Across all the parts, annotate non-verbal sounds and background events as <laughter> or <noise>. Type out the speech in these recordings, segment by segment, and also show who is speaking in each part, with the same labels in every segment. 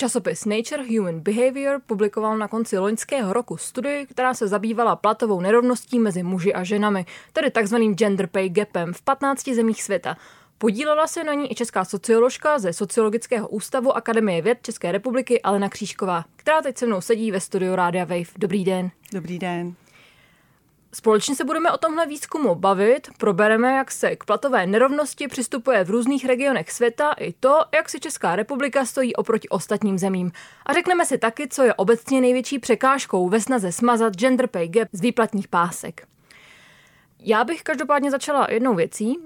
Speaker 1: Časopis Nature Human Behavior publikoval na konci loňského roku studii, která se zabývala platovou nerovností mezi muži a ženami, tedy takzvaným gender pay gapem v 15 zemích světa. Podílela se na ní i česká socioložka ze Sociologického ústavu Akademie věd České republiky Alena Křížková, která teď se mnou sedí ve studiu Rádia Wave. Dobrý den.
Speaker 2: Dobrý den.
Speaker 1: Společně se budeme o tomhle výzkumu bavit, probereme, jak se k platové nerovnosti přistupuje v různých regionech světa i to, jak si Česká republika stojí oproti ostatním zemím. A řekneme si taky, co je obecně největší překážkou ve snaze smazat gender pay gap z výplatních pásek. Já bych každopádně začala jednou věcí.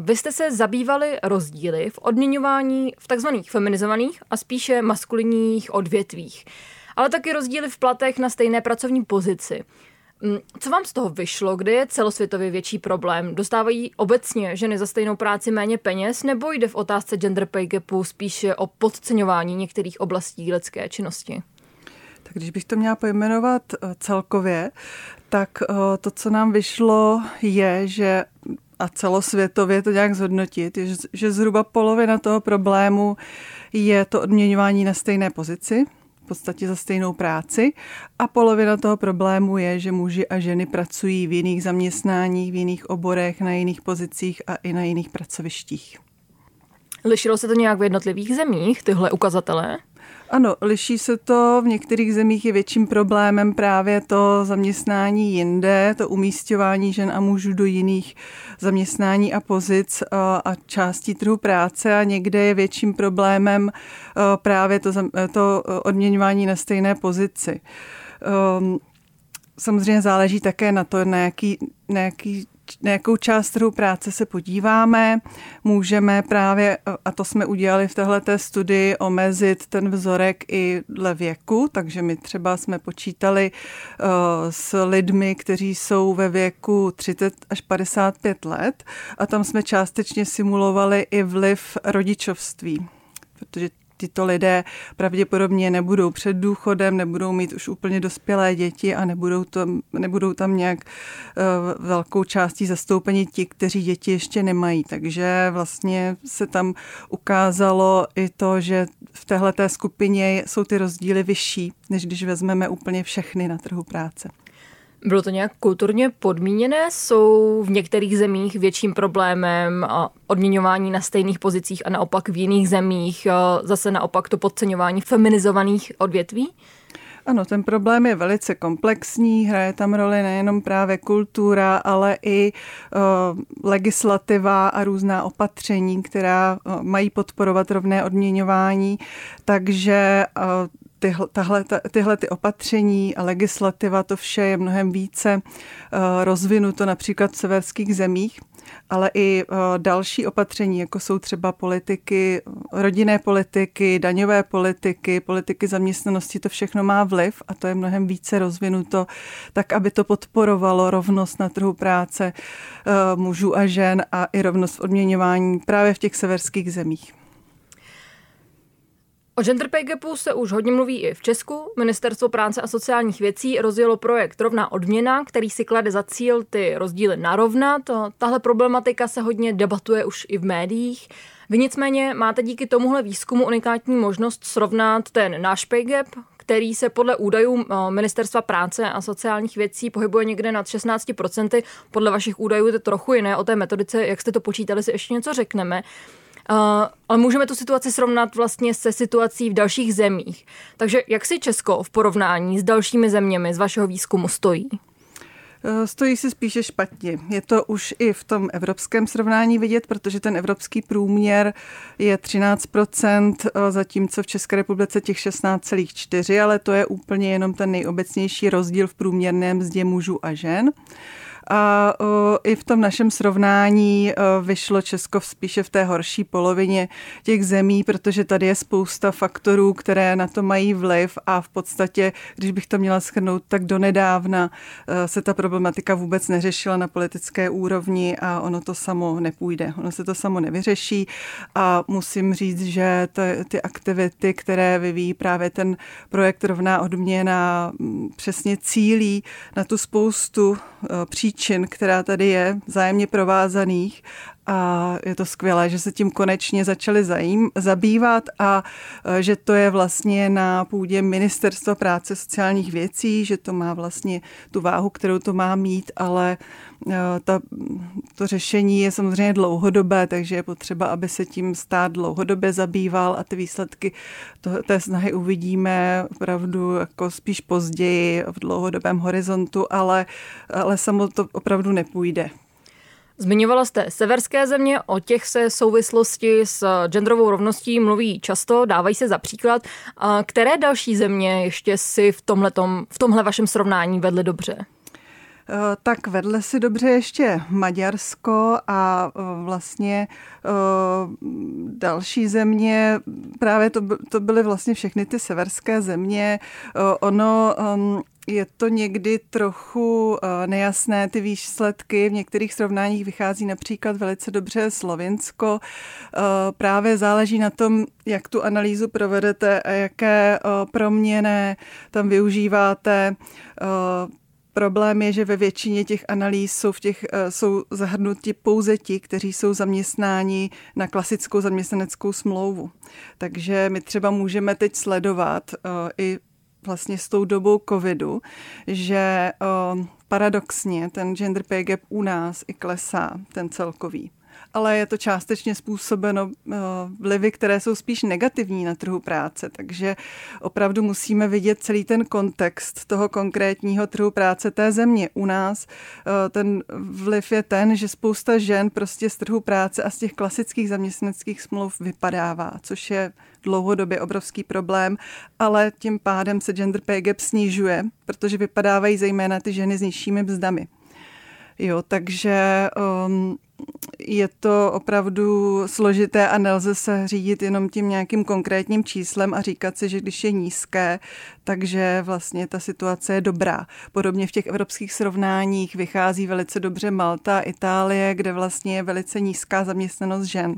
Speaker 1: Vy jste se zabývali rozdíly v odměňování v takzvaných feminizovaných a spíše maskulinních odvětvích, ale taky rozdíly v platech na stejné pracovní pozici. Mm, co vám z toho vyšlo? Kde je celosvětově větší problém? Dostávají obecně ženy za stejnou práci méně peněz, nebo jde v otázce gender pay gapu spíše o podceňování některých oblastí lidské činnosti?
Speaker 2: Tak když bych to měla pojmenovat eh, celkově, tak eh, to, co nám vyšlo, je, že a celosvětově to nějak zhodnotit, že zhruba polovina toho problému je to odměňování na stejné pozici, podstatě za stejnou práci a polovina toho problému je, že muži a ženy pracují v jiných zaměstnáních, v jiných oborech, na jiných pozicích a i na jiných pracovištích.
Speaker 1: Lišilo se to nějak v jednotlivých zemích, tyhle ukazatele?
Speaker 2: Ano, liší se to. V některých zemích je větším problémem právě to zaměstnání jinde, to umístěvání žen a mužů do jiných zaměstnání a pozic a částí trhu práce a někde je větším problémem právě to, to odměňování na stejné pozici. Ehm, samozřejmě záleží také na to, na jaký, na jaký na jakou část trhu práce se podíváme, můžeme právě, a to jsme udělali v této studii, omezit ten vzorek i dle věku, takže my třeba jsme počítali uh, s lidmi, kteří jsou ve věku 30 až 55 let. A tam jsme částečně simulovali i vliv rodičovství. Protože tyto lidé pravděpodobně nebudou před důchodem, nebudou mít už úplně dospělé děti a nebudou, to, nebudou tam nějak uh, velkou částí zastoupeni ti, kteří děti ještě nemají. Takže vlastně se tam ukázalo i to, že v téhleté skupině jsou ty rozdíly vyšší, než když vezmeme úplně všechny na trhu práce.
Speaker 1: Bylo to nějak kulturně podmíněné? Jsou v některých zemích větším problémem odměňování na stejných pozicích a naopak v jiných zemích zase naopak to podceňování feminizovaných odvětví?
Speaker 2: Ano, ten problém je velice komplexní, hraje tam roli nejenom právě kultura, ale i uh, legislativa a různá opatření, která uh, mají podporovat rovné odměňování. Takže uh, tyhle, tahle, tyhle ty opatření a legislativa, to vše je mnohem více uh, rozvinuto například v severských zemích, ale i uh, další opatření, jako jsou třeba politiky, rodinné politiky, daňové politiky, politiky zaměstnanosti, to všechno má vliv a to je mnohem více rozvinuto, tak aby to podporovalo rovnost na trhu práce uh, mužů a žen a i rovnost odměňování právě v těch severských zemích.
Speaker 1: O gender pay gapu se už hodně mluví i v Česku. Ministerstvo práce a sociálních věcí rozjelo projekt Rovná odměna, který si klade za cíl ty rozdíly narovnat. Tahle problematika se hodně debatuje už i v médiích. Vy nicméně máte díky tomuhle výzkumu unikátní možnost srovnat ten náš pay gap, který se podle údajů eh, Ministerstva práce a sociálních věcí pohybuje někde nad 16%. Podle vašich údajů je to trochu jiné. O té metodice, jak jste to počítali, si ještě něco řekneme. Uh, ale můžeme tu situaci srovnat vlastně se situací v dalších zemích. Takže jak si Česko v porovnání s dalšími zeměmi z vašeho výzkumu stojí?
Speaker 2: Eh, stojí si spíše špatně. Je to už i v tom evropském srovnání vidět, protože ten evropský průměr je 13%, eh, zatímco v České republice těch 16,4%, ale to je úplně jenom ten nejobecnější rozdíl v průměrném mzdě mužů a žen. A i v tom našem srovnání vyšlo Česko spíše v té horší polovině těch zemí, protože tady je spousta faktorů, které na to mají vliv a v podstatě, když bych to měla schrnout, tak donedávna se ta problematika vůbec neřešila na politické úrovni a ono to samo nepůjde. Ono se to samo nevyřeší a musím říct, že ty, ty aktivity, které vyvíjí právě ten projekt Rovná odměna, přesně cílí na tu spoustu příčin příčin, která tady je, zájemně provázaných a je to skvělé, že se tím konečně začali zajím, zabývat a e, že to je vlastně na půdě Ministerstva práce sociálních věcí, že to má vlastně tu váhu, kterou to má mít, ale e, ta, to řešení je samozřejmě dlouhodobé, takže je potřeba, aby se tím stát dlouhodobě zabýval a ty výsledky to, té snahy uvidíme opravdu jako spíš později v dlouhodobém horizontu, ale, ale samo to opravdu nepůjde.
Speaker 1: Zmiňovala jste severské země, o těch se souvislosti s genderovou rovností mluví často, dávají se za příklad. Které další země ještě si v, tomhletom, v tomhle vašem srovnání vedly dobře?
Speaker 2: Eh, tak vedle si dobře ještě Maďarsko a eh, vlastně eh, další země, právě to, to byly vlastně všechny ty severské země. Ono ehm, je to někdy trochu nejasné, ty výsledky. V některých srovnáních vychází například velice dobře Slovinsko. Právě záleží na tom, jak tu analýzu provedete a jaké proměny tam využíváte Problém je, že ve většině těch analýz jsou, v těch, eh, jsou zahrnuti pouze ti, kteří jsou zaměstnáni na klasickou zaměstnaneckou smlouvu. Takže my třeba můžeme teď sledovat i vlastně s tou dobou covidu, že uh, paradoxně ten gender pay gap u nás i klesá, ten celkový ale je to částečně způsobeno eh, vlivy, které jsou spíš negativní na trhu práce. Takže opravdu musíme vidět celý ten kontext toho konkrétního trhu práce té země. U nás eh, ten vliv je ten, že spousta žen prostě z trhu práce a z těch klasických zaměstnaneckých smluv vypadává, což je dlouhodobě obrovský problém, ale tím pádem se gender pay gap snižuje, protože vypadávají zejména ty ženy s nižšími mzdami. Jo, takže um, je to opravdu složité a nelze se řídit jenom tím nějakým konkrétním číslem a říkat si, že když je nízké, takže vlastně ta situace je dobrá. Podobně v těch evropských srovnáních vychází velice dobře Malta, Itálie, kde vlastně je velice nízká zaměstnanost žen.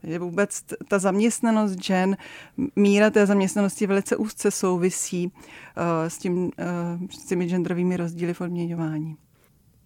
Speaker 2: Takže vůbec ta zaměstnanost žen, míra té zaměstnanosti velice úzce souvisí uh, s, tím, uh, s těmi genderovými rozdíly v odměňování.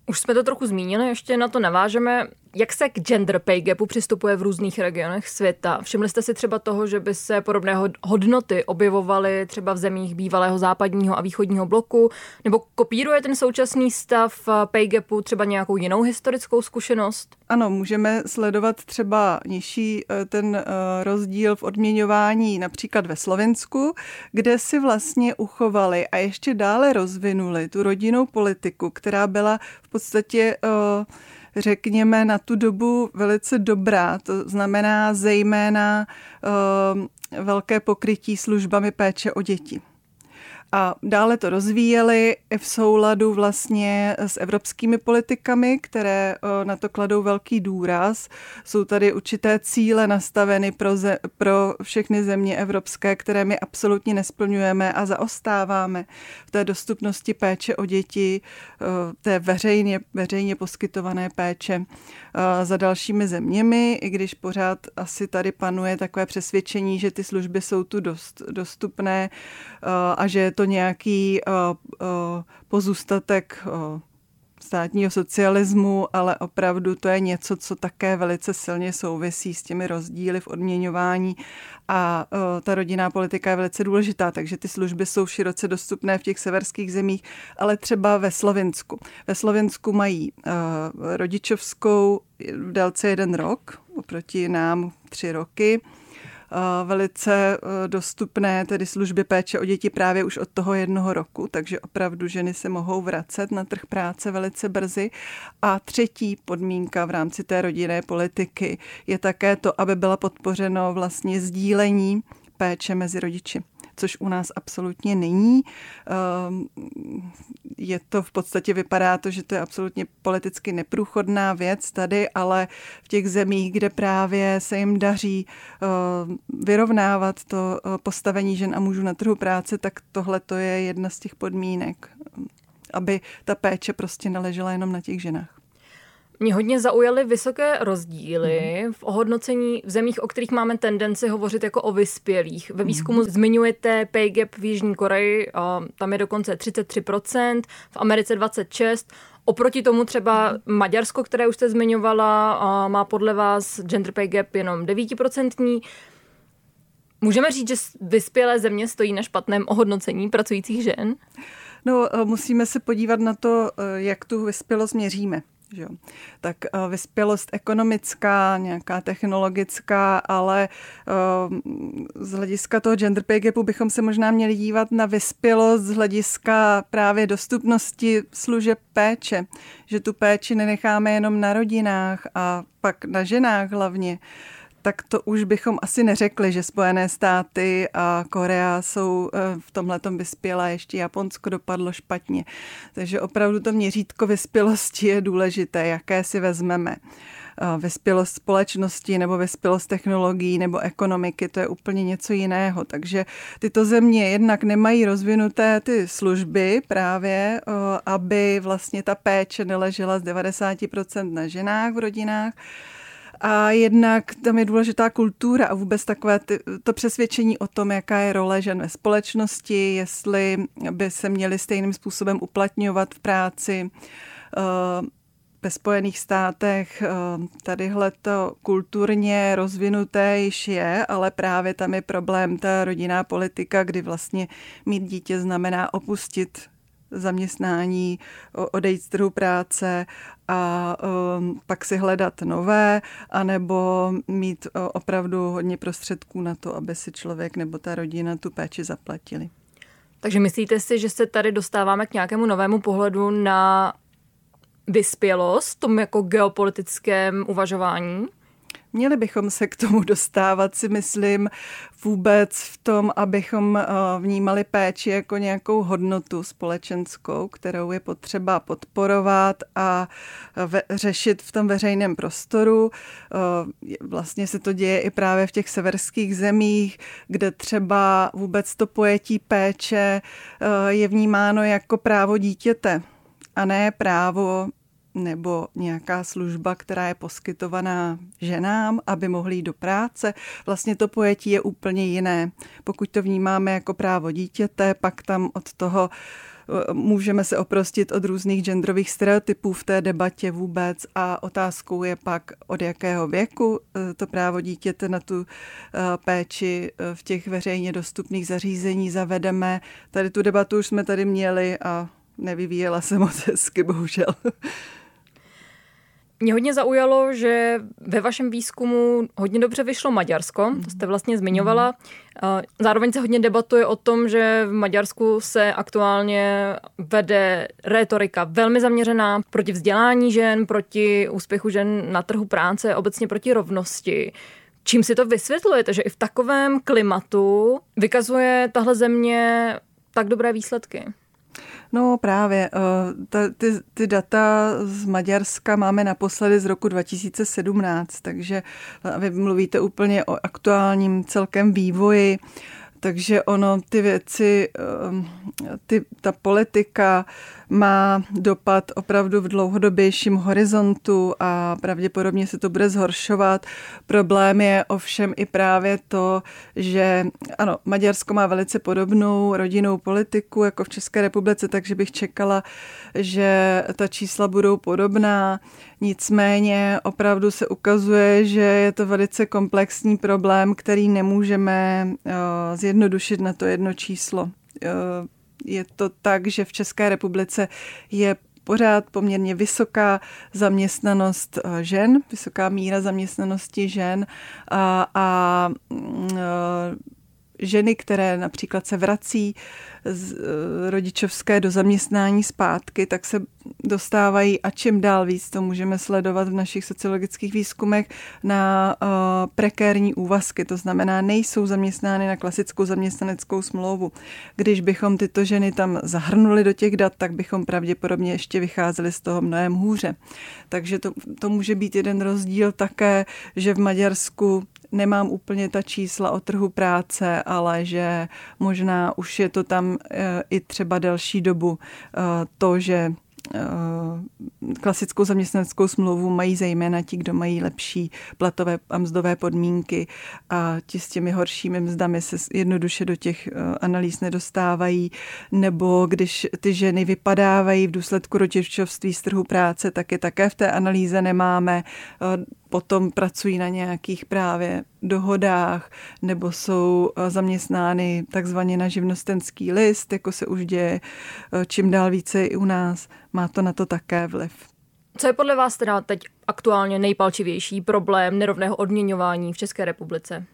Speaker 1: Už jsme to trochu zmínili, ještě na to navážeme. Jak se k gender pay gapu přistupuje v různých regionech světa? Všimli jste si třeba toho, že by se podobné hodnoty objevovaly třeba v zemích bývalého západního a východního bloku? Nebo kopíruje ten současný stav pay gapu třeba nějakou jinou historickou zkušenost?
Speaker 2: Ano, můžeme sledovat třeba nižší eh, ten eh, rozdíl v odměňování například ve Slovensku, kde si vlastně uchovali a ještě dále rozvinuli tu rodinnou politiku, která byla v podstatě řekněme, na tu dobu velice dobrá. To znamená zejména uh, velké pokrytí službami péče o děti. A dále to rozvíjeli v souladu vlastně s evropskými politikami, které na to kladou velký důraz. Jsou tady určité cíle nastaveny pro, ze, pro všechny země evropské, které my absolutně nesplňujeme a zaostáváme v té dostupnosti péče o děti, té veřejně, veřejně poskytované péče za dalšími zeměmi, i když pořád asi tady panuje takové přesvědčení, že ty služby jsou tu dost, dostupné a že to nějaký pozůstatek státního socialismu, ale opravdu to je něco, co také velice silně souvisí s těmi rozdíly v odměňování a ta rodinná politika je velice důležitá, takže ty služby jsou široce dostupné v těch severských zemích, ale třeba ve Slovensku. Ve Slovensku mají rodičovskou v délce jeden rok, oproti nám tři roky velice e, dostupné tedy služby péče o děti právě už od toho jednoho roku, takže opravdu ženy se mohou vracet na trh práce velice brzy. A třetí podmínka v rámci té rodinné politiky je také to, aby byla podpořeno vlastně sdílení péče mezi rodiči což u nás absolutně není. Ehm, je to v podstatě, vypadá to, že to je absolutně politicky neprůchodná věc tady, ale v těch zemích, kde právě se jim daří ehm, vyrovnávat to eh, postavení žen a mužů na trhu práce, tak tohle to je jedna z těch podmínek, aby ta péče prostě neležela jenom na těch ženách.
Speaker 1: Mě hodně zaujaly vysoké rozdíly mm. v ohodnocení v zemích, o kterých máme tendenci hovořit jako o vyspělých. Ve výzkumu mm. zmiňujete pay gap v Jižní Koreji, tam je dokonce 33%, v Americe 26%, Oproti tomu třeba Maďarsko, které už jste zmiňovala, má podle vás gender pay gap jenom 9%. Můžeme říct, že vyspělé země stojí na špatném ohodnocení pracujících žen?
Speaker 2: No, eh, musíme se podívat na to, eh, jak tu vyspělost měříme. Že? Tak uh, vyspělost ekonomická, nějaká technologická, ale uh, z hlediska toho gender pay gapu bychom se možná měli dívat na vyspělost z hlediska právě dostupnosti služeb péče, že tu péči nenecháme jenom na rodinách a pak na ženách hlavně, uh, tak to už bychom asi neřekli, že Spojené státy a Korea jsou eh, v tomhle vyspělé, ještě Japonsko dopadlo špatně. Takže opravdu to měřítko vyspělosti je důležité, jaké si vezmeme eh, vyspělost společnosti nebo vyspělost technologií nebo ekonomiky, to je úplně něco jiného. Takže tyto země jednak nemají rozvinuté ty služby právě, eh, aby vlastně ta péče neležela z 90% na ženách v rodinách, a jednak tam je důležitá kultura a vůbec takové ty, to přesvědčení o tom, jaká je role žen ve společnosti, jestli by se měly stejným způsobem uplatňovat v práci. Eh, ve Spojených státech eh, tadyhle to kulturně rozvinuté již je, ale právě tam je problém ta rodinná politika, kdy vlastně mít dítě znamená opustit zaměstnání, odejít z trhu práce a um, pak si hledat nové, anebo mít opravdu hodně prostředků na to, aby si člověk nebo ta rodina tu péči zaplatili.
Speaker 1: Takže myslíte si, že se tady dostáváme k nějakému novému pohledu na vyspělost, tom jako geopolitickém uvažování?
Speaker 2: Měli bychom se k tomu dostávat, si myslím, vůbec v tom, abychom eh, vnímali péči jako nějakou hodnotu společenskou, kterou je potřeba podporovat a ve, řešit v tom veřejném prostoru. Eh, vlastně se to děje i právě v těch severských zemích, kde třeba vůbec to pojetí péče eh, je vnímáno jako právo dítěte a ne právo nebo nějaká služba, která je poskytovaná ženám, aby mohly jít do práce. Vlastně to pojetí je úplně jiné. Pokud to vnímáme jako právo dítěte, pak tam od toho eh, můžeme se oprostit od různých genderových stereotypů v té debatě vůbec a otázkou je pak, od jakého věku eh, to právo dítěte na tu eh, péči v těch veřejně dostupných zařízení zavedeme. Tady tu debatu už jsme tady měli a nevyvíjela se <laughs> moc hezky, bohužel.
Speaker 1: Mě hodně zaujalo, že ve vašem výzkumu hodně dobře vyšlo Maďarsko, to jste vlastně zmiňovala. Zároveň se hodně debatuje o tom, že v Maďarsku se aktuálně vede retorika velmi zaměřená proti vzdělání žen, proti úspěchu žen na trhu práce, obecně proti rovnosti. Čím si to vysvětlujete, že i v takovém klimatu vykazuje tahle země tak dobré výsledky?
Speaker 2: No právě, eh, ta, ty, ty data z Maďarska máme naposledy z roku 2017, takže vy mluvíte úplně o aktuálním celkem vývoji takže ono, ty věci, ehm, ty, ta politika má dopad opravdu v dlouhodobějším horizontu a pravděpodobně se to bude zhoršovat. Problém je ovšem i právě to, že ano, Maďarsko má velice podobnou rodinnou politiku jako v České republice, takže bych čekala, že ta čísla budou podobná. Nicméně opravdu se ukazuje, že je to velice komplexní problém, který nemůžeme uh, zjednodušit na to jedno číslo. Uh, je to tak, že v České republice je pořád poměrně vysoká zaměstnanost uh, žen, vysoká míra zaměstnanosti žen a, a ženy, které například se vrací z eh, rodičovské do zaměstnání zpátky, tak se dostávají a čím dál víc, to můžeme sledovat v našich sociologických výzkumech, na uh, prekérní úvazky, to znamená, nejsou zaměstnány na klasickou zaměstnaneckou smlouvu. Když bychom tyto ženy tam zahrnuli do těch dat, tak bychom pravděpodobně ještě vycházeli z toho mnohem hůře. Takže to, to může být jeden rozdíl také, že v Maďarsku nemám úplně ta čísla o trhu práce, ale že možná už je to tam eh, i třeba delší dobu eh, to, že klasickou zaměstnaneckou smlouvu mají zejména ti, kdo mají lepší platové a mzdové podmínky a ti s těmi horšími mzdami se jednoduše do těch analýz nedostávají, nebo když ty ženy vypadávají v důsledku rodičovství z trhu práce, tak je také v té analýze nemáme potom pracují na nějakých právě dohodách nebo jsou eh, zaměstnány takzvaně na živnostenský list, jako se už děje eh, čím dál více i u nás. Má to na to také vliv.
Speaker 1: Co je podle vás teda teď aktuálně nejpalčivější problém nerovného odměňování v České republice?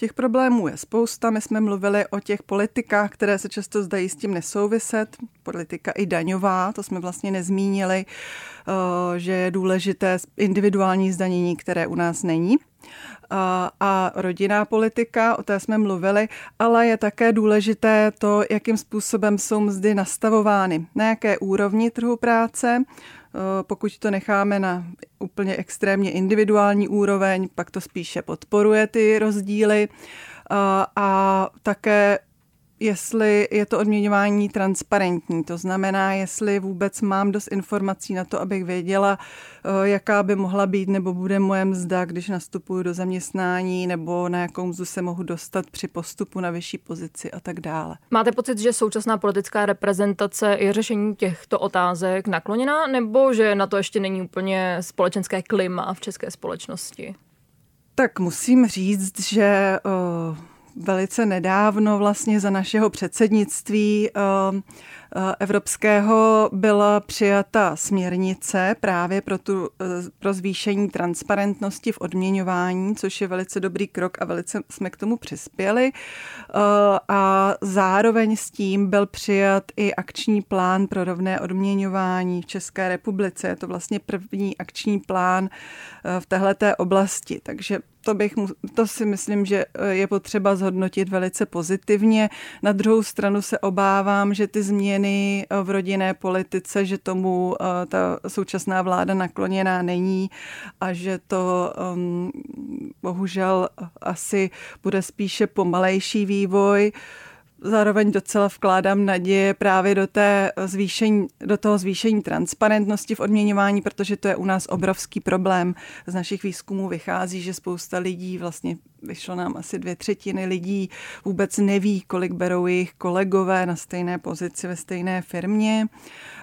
Speaker 2: Těch problémů je spousta. My jsme mluvili o těch politikách, které se často zdají s tím nesouviset. Politika i daňová, to jsme vlastně nezmínili, eh, že je důležité individuální zdanění, které u nás není a rodinná politika, o té jsme mluvili, ale je také důležité to, jakým způsobem jsou mzdy nastavovány, na jaké úrovni trhu práce, Eh, pokud to necháme na úplně extrémně individuální úroveň, pak to spíše podporuje ty rozdíly. Eh, a také jestli je to odměňování transparentní. To znamená, jestli vůbec mám dost informací na to, abych věděla, eh, jaká by mohla být nebo bude moje mzda, když nastupuju do zaměstnání, nebo na jakou mzdu se mohu dostat při postupu na vyšší pozici a tak dále.
Speaker 1: Máte pocit, že současná politická reprezentace je řešení těchto otázek nakloněná, nebo že na to ještě není úplně společenské klima v české společnosti?
Speaker 2: Tak musím říct, že uh, velice nedávno vlastně za našeho předsednictví uh, Eh, evropského byla přijata směrnice právě pro, tu, eh, pro zvýšení transparentnosti v odměňování, což je velice dobrý krok a velice jsme k tomu přispěli. Eh, a zároveň s tím byl přijat i akční plán pro rovné odměňování v České republice. Je to vlastně první akční plán v téhleté oblasti. Takže to, bych, to si myslím, že je potřeba zhodnotit velice pozitivně. Na druhou stranu se obávám, že ty změny změny eh, v rodinné politice, že tomu eh, ta současná vláda nakloněná není a že to um, bohužel asi bude spíše pomalejší vývoj. Zároveň docela vkládám naděje právě do, té zvýšení, do toho zvýšení transparentnosti v odměňování, protože to je u nás obrovský problém. Z našich výzkumů vychází, že spousta lidí vlastně vyšlo nám asi dvě třetiny lidí, vůbec neví, kolik berou jejich kolegové na stejné pozici ve stejné firmě.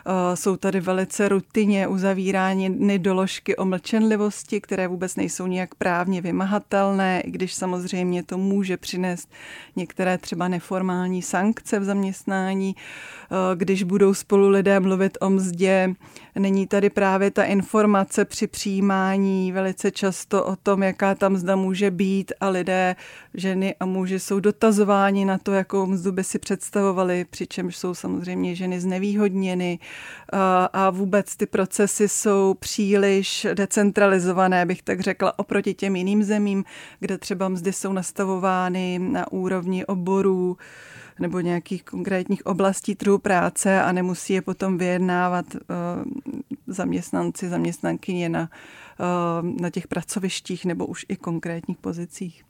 Speaker 2: Eh, jsou tady velice rutině uzavírány doložky o mlčenlivosti, které vůbec nejsou nijak právně vymahatelné, i když samozřejmě to může přinést některé třeba neformální sankce v zaměstnání. Eh, když budou spolu lidé mluvit o mzdě, není tady právě ta informace při přijímání velice často o tom, jaká tam mzda může být lidé, ženy a muži jsou dotazováni na to, jakou mzdu by si představovali, přičemž jsou samozřejmě ženy znevýhodněny a vůbec ty procesy jsou příliš decentralizované, bych tak řekla, oproti těm jiným zemím, kde třeba mzdy jsou nastavovány na úrovni oborů, nebo nějakých konkrétních oblastí trhu práce a nemusí je potom vyjednávat zaměstnanci, zaměstnankyně na, uh, na těch pracovištích nebo už i konkrétních pozicích.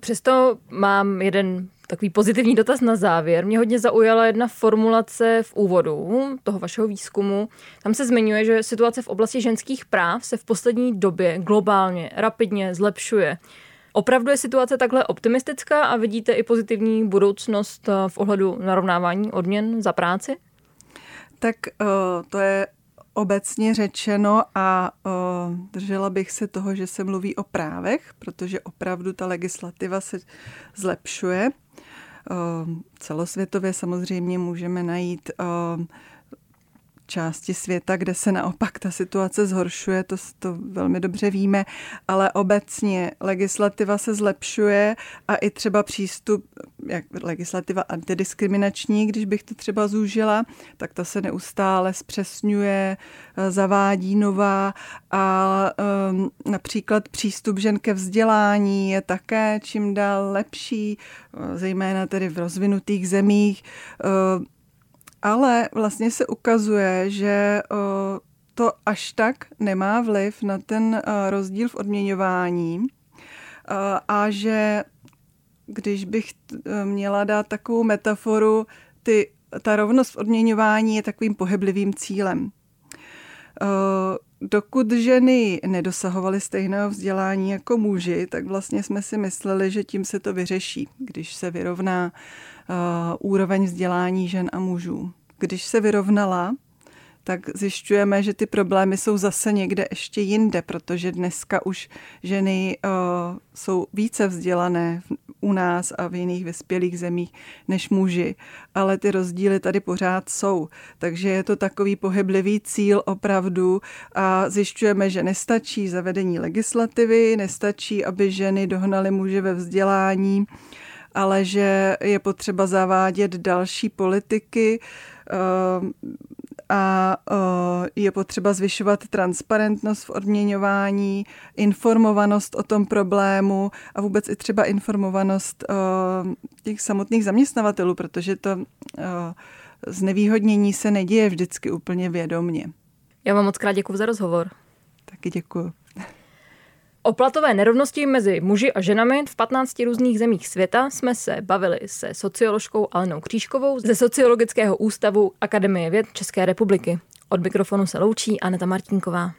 Speaker 1: Přesto mám jeden takový pozitivní dotaz na závěr. Mě hodně zaujala jedna formulace v úvodu toho vašeho výzkumu. Tam se zmiňuje, že situace v oblasti ženských práv se v poslední době globálně, rapidně zlepšuje. Opravdu je situace takhle optimistická a vidíte i pozitivní budoucnost eh, v ohledu narovnávání odměn za práci?
Speaker 2: Tak eh, to je obecně řečeno a uh, držela bych se toho, že se mluví o právech, protože opravdu ta legislativa se zlepšuje. Uh, celosvětově samozřejmě můžeme najít uh, části světa, kde se naopak ta situace zhoršuje, to, to velmi dobře víme, ale obecně legislativa se zlepšuje a i třeba přístup, jak legislativa antidiskriminační, když bych to třeba zúžila, tak ta se neustále zpřesňuje, zavádí nová a um, například přístup žen ke vzdělání je také čím dál lepší, zejména tedy v rozvinutých zemích. Uh, ale vlastně se ukazuje, že to až tak nemá vliv na ten rozdíl v odměňování a že když bych měla dát takovou metaforu, ty ta rovnost v odměňování je takovým pohyblivým cílem. Dokud ženy nedosahovaly stejného vzdělání jako muži, tak vlastně jsme si mysleli, že tím se to vyřeší, když se vyrovná úroveň vzdělání žen a mužů. Když se vyrovnala, tak zjišťujeme, že ty problémy jsou zase někde ještě jinde, protože dneska už ženy uh, jsou více vzdělané u nás a v jiných vyspělých zemích než muži, ale ty rozdíly tady pořád jsou. Takže je to takový pohyblivý cíl opravdu a zjišťujeme, že nestačí zavedení legislativy, nestačí, aby ženy dohnaly muže ve vzdělání, ale že je potřeba zavádět další politiky, a je potřeba zvyšovat transparentnost v odměňování, informovanost o tom problému a vůbec i třeba informovanost těch samotných zaměstnavatelů, protože to znevýhodnění se neděje vždycky úplně vědomně.
Speaker 1: Já vám moc krát děkuji za rozhovor.
Speaker 2: Taky děkuji.
Speaker 1: O platové nerovnosti mezi muži a ženami v 15 různých zemích světa jsme se bavili se socioložkou Alenou Křížkovou ze Sociologického ústavu Akademie věd České republiky. Od mikrofonu se loučí Aneta Martinková.